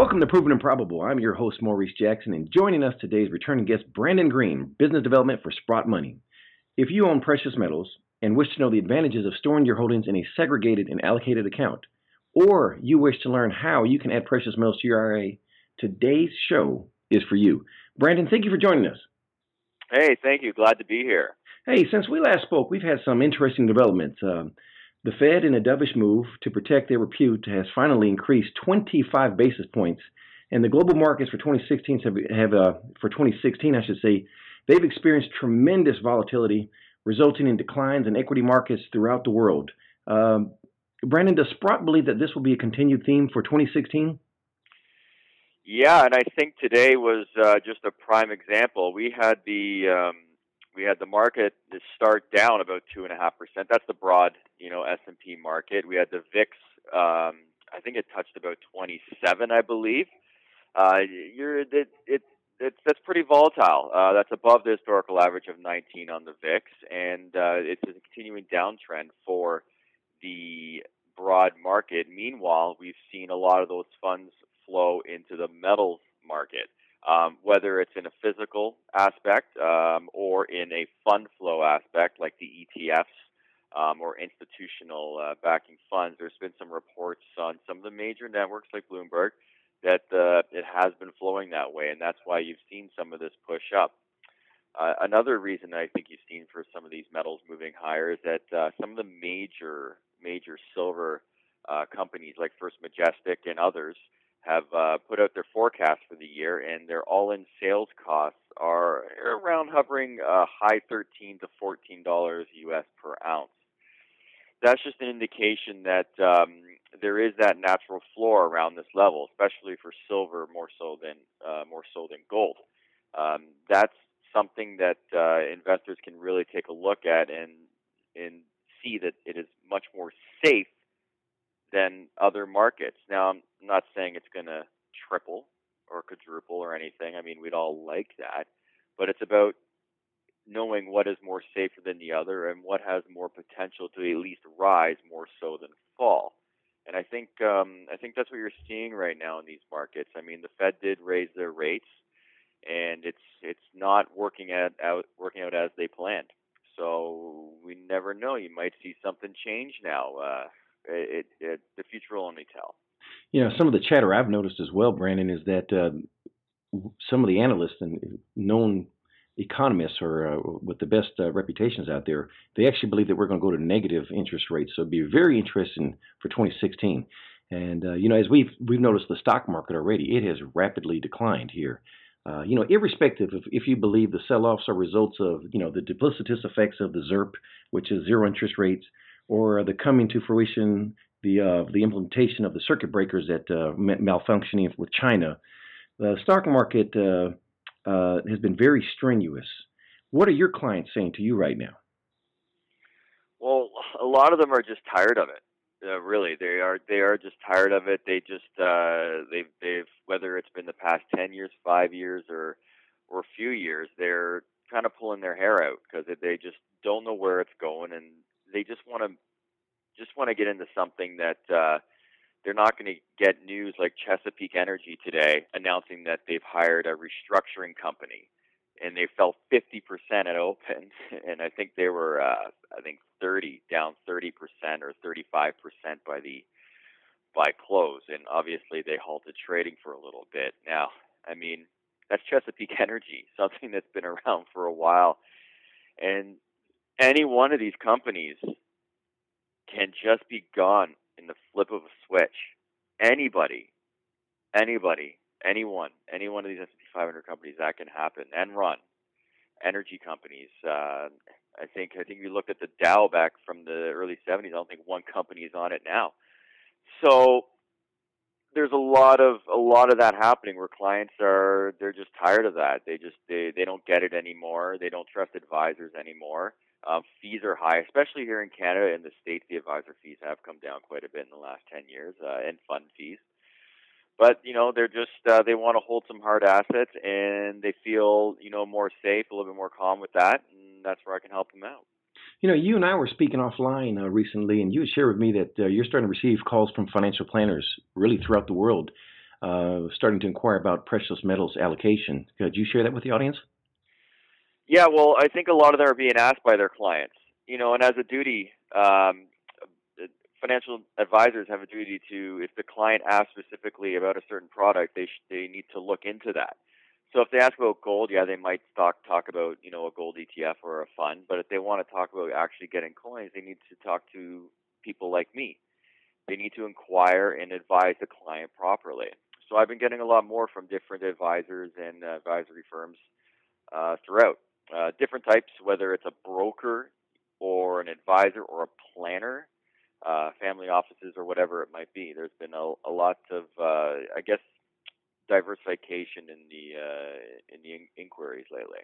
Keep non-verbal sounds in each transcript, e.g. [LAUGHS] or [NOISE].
Welcome to Proven and Probable. I'm your host, Maurice Jackson, and joining us today is returning guest Brandon Green, Business Development for Sprott Money. If you own precious metals and wish to know the advantages of storing your holdings in a segregated and allocated account, or you wish to learn how you can add precious metals to your IRA, today's show is for you. Brandon, thank you for joining us. Hey, thank you. Glad to be here. Hey, since we last spoke, we've had some interesting developments. Um, the Fed, in a dovish move to protect their repute, has finally increased 25 basis points, and the global markets for 2016 have, have uh, for 2016, I should say, they've experienced tremendous volatility, resulting in declines in equity markets throughout the world. Um, Brandon, does Sprott believe that this will be a continued theme for 2016? Yeah, and I think today was uh, just a prime example. We had the um, we had the market start down about two and a half percent. That's the broad, you know, S and P market. We had the VIX. Um, I think it touched about 27, I believe. Uh, you're it, it it's that's pretty volatile. Uh, that's above the historical average of 19 on the VIX, and uh, it's a continuing downtrend for the broad market. Meanwhile, we've seen a lot of those funds flow into the metals market um, whether it's in a physical aspect um, or in a fund flow aspect, like the ETFs um, or institutional uh, backing funds. There's been some reports on some of the major networks like Bloomberg that uh, it has been flowing that way, and that's why you've seen some of this push up. Uh, another reason I think you've seen for some of these metals moving higher is that uh, some of the major major silver uh, companies like First Majestic and others have uh, put out their forecast for the year, and their all-in sales costs are around hovering uh, high 13 to 14 dollars US per ounce. That's just an indication that um, there is that natural floor around this level, especially for silver, more so than uh, more so than gold. Um, that's something that uh, investors can really take a look at and and see that it is much more safe than other markets. Now, I'm not saying it's going to triple or quadruple or anything. I mean, we'd all like that, but it's about knowing what is more safer than the other and what has more potential to at least rise more so than fall. And I think um, I think that's what you're seeing right now in these markets. I mean, the Fed did raise their rates, and it's it's not working out, out working out as they planned. So we never know. You might see something change now. Uh, it, it, the future will only tell. You know, some of the chatter I've noticed as well, Brandon, is that uh, some of the analysts and known economists or uh, with the best uh, reputations out there, they actually believe that we're going to go to negative interest rates. So it'd be very interesting for 2016. And uh, you know, as we've we've noticed the stock market already, it has rapidly declined here. Uh, you know, irrespective of if you believe the sell-offs are results of you know the duplicitous effects of the ZIRP, which is zero interest rates, or the coming to fruition, the uh, the implementation of the circuit breakers that uh, malfunctioning with China, the stock market uh, uh, has been very strenuous. What are your clients saying to you right now? Well, a lot of them are just tired of it. Uh, really, they are they are just tired of it. They just uh, they've they've whether it's been the past ten years, five years, or or a few years, they're kind of pulling their hair out because they just don't know where it's going and they just want to just want to get into something that uh, they're not going to get news like Chesapeake Energy today announcing that they've hired a restructuring company. And they fell 50% at open [LAUGHS] and I think they were uh, I think 30 down 30% or 35% by the by close. And obviously they halted trading for a little bit. Now, I mean, that's Chesapeake [LAUGHS] Energy, something that's been around for a while. And any one of these companies can just be gone in the flip of a switch. Anybody, anybody, anyone, any one of these S&P 500 companies, that can happen. Enron, energy companies. Uh, I think I think you looked at the Dow back from the early 70s. I don't think one company is on it now. So there's a lot of a lot of that happening where clients are they're just tired of that. They just they they don't get it anymore. They don't trust advisors anymore. Um, fees are high, especially here in Canada. In the states, the advisor fees have come down quite a bit in the last ten years, uh, and fund fees. But you know, they're just uh, they want to hold some hard assets, and they feel you know more safe, a little bit more calm with that, and that's where I can help them out. You know, you and I were speaking offline uh, recently, and you shared with me that uh, you're starting to receive calls from financial planners really throughout the world. uh, starting to inquire about precious metals allocation. Could you share that with the audience? Yeah, well, I think a lot of them are being asked by their clients. You know, and as a duty, um, financial advisors have a duty to, if the client asks specifically about a certain product, they sh- they need to look into that. So if they ask about gold, yeah, they might talk talk about you know a gold ETF or a fund. But if they want to talk about actually getting coins, they need to talk to people like me. They need to inquire and advise the client properly. So I've been getting a lot more from different advisors and advisory firms uh, throughout. Uh, different types, whether it's a broker or an advisor or a planner, uh, family offices or whatever it might be. There's been a, a lot of, uh, I guess, diversification in the uh, in the in- inquiries lately.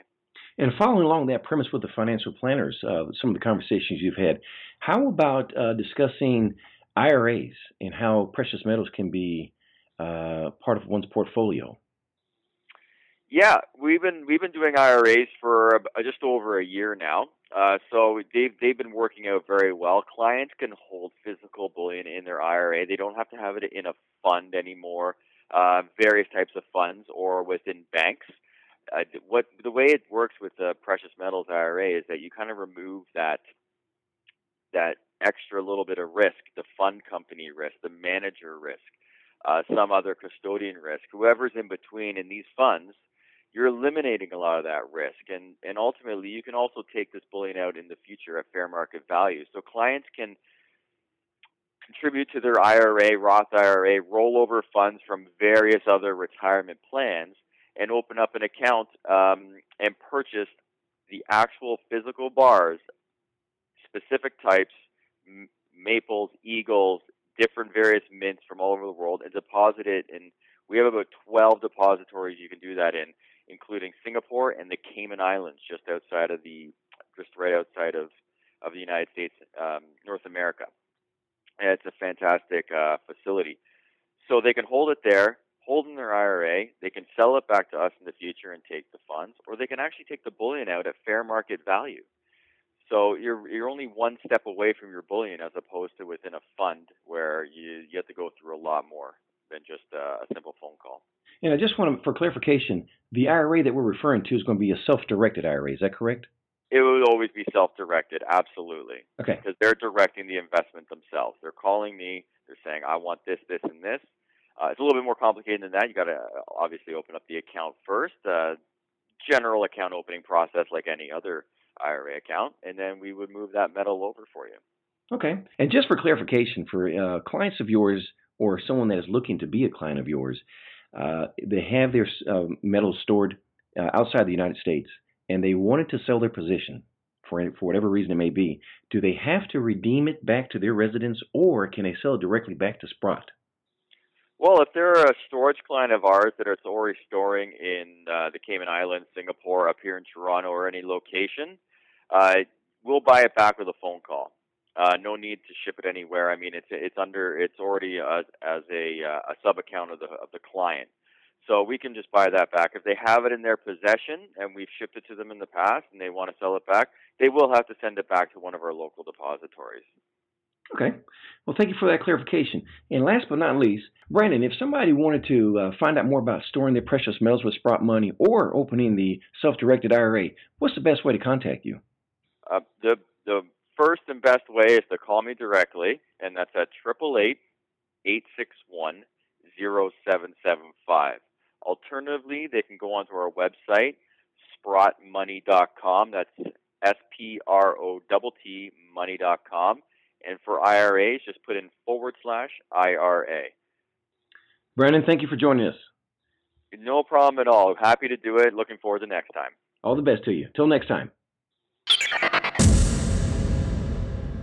And following along that premise with the financial planners, uh, some of the conversations you've had, how about uh, discussing IRAs and how precious metals can be part of one's portfolio? Yeah, we've been we've been doing IRAs for just over a year now. Uh, so they've they've been working out very well. Clients can hold physical bullion in their IRA. They don't have to have it in a fund anymore. Uh, various types of funds or within banks. Uh, what the way it works with the precious metals IRA is that you kind of remove that that extra little bit of risk, the fund company risk, the manager risk, uh, some other custodian risk, whoever's in between in these funds you're eliminating a lot of that risk. And, and ultimately, you can also take this bullion out in the future at fair market value. So clients can contribute to their IRA, Roth IRA, rollover funds from various other retirement plans, and open up an account um, and purchase the actual physical bars, specific types, m- maples, eagles, different various mints from all over the world, and deposit it in. We have about 12 depositories you can do that in including Singapore and the Cayman Islands, just outside of the, just right outside of, of the United States, um, North America. And it's a fantastic uh, facility. So they can hold it there, hold in their IRA. They can sell it back to us in the future and take the funds, or they can actually take the bullion out at fair market value. So you're you're only one step away from your bullion as opposed to within a fund where you you have to go through a lot more than just uh, a simple phone call. And I just want to, for clarification, the IRA that we're referring to is going to be a self-directed IRA. Is that correct? It would always be self-directed, absolutely. Okay. Because they're directing the investment themselves. They're calling me. They're saying, "I want this, this, and this." Uh, it's a little bit more complicated than that. You got to uh, obviously open up the account first. Uh, general account opening process, like any other IRA account, and then we would move that metal over for you. Okay. And just for clarification, for uh, clients of yours or someone that is looking to be a client of yours, uh, they have their uh, metals stored uh, outside the United States, and they wanted to sell their position for for whatever reason it may be. Do they have to redeem it back to their residence, or can they sell it directly back to Sprott? Well, if they're a storage client of ours that is already storing in uh, the Cayman Islands, Singapore, up here in Toronto, or any location, we'll buy it back with a phone call. Uh, no need to ship it anywhere. I mean, it's it's under it's already uh, as a uh, a sub account of the of the client, so we can just buy that back. If they have it in their possession and we've shipped it to them in the past and they want to sell it back, they will have to send it back to one of our local depositories. Okay. Well, thank you for that clarification. And last but not least, Brandon, if somebody wanted to uh, find out more about storing their precious metals with Sprott Money or opening the self-directed IRA, what's the best way to contact you? Uh, the the first and best way is to call me directly, and that's at triple eight eight six one zero seven seven five. Alternatively, they can go onto our website, sprottmoney.com. That's S P R O T T money.com. And for IRAs, just put in forward slash IRA. Brandon, thank you for joining us. No problem at all. Happy to do it. Looking forward to next time. All the best to you. Till next time.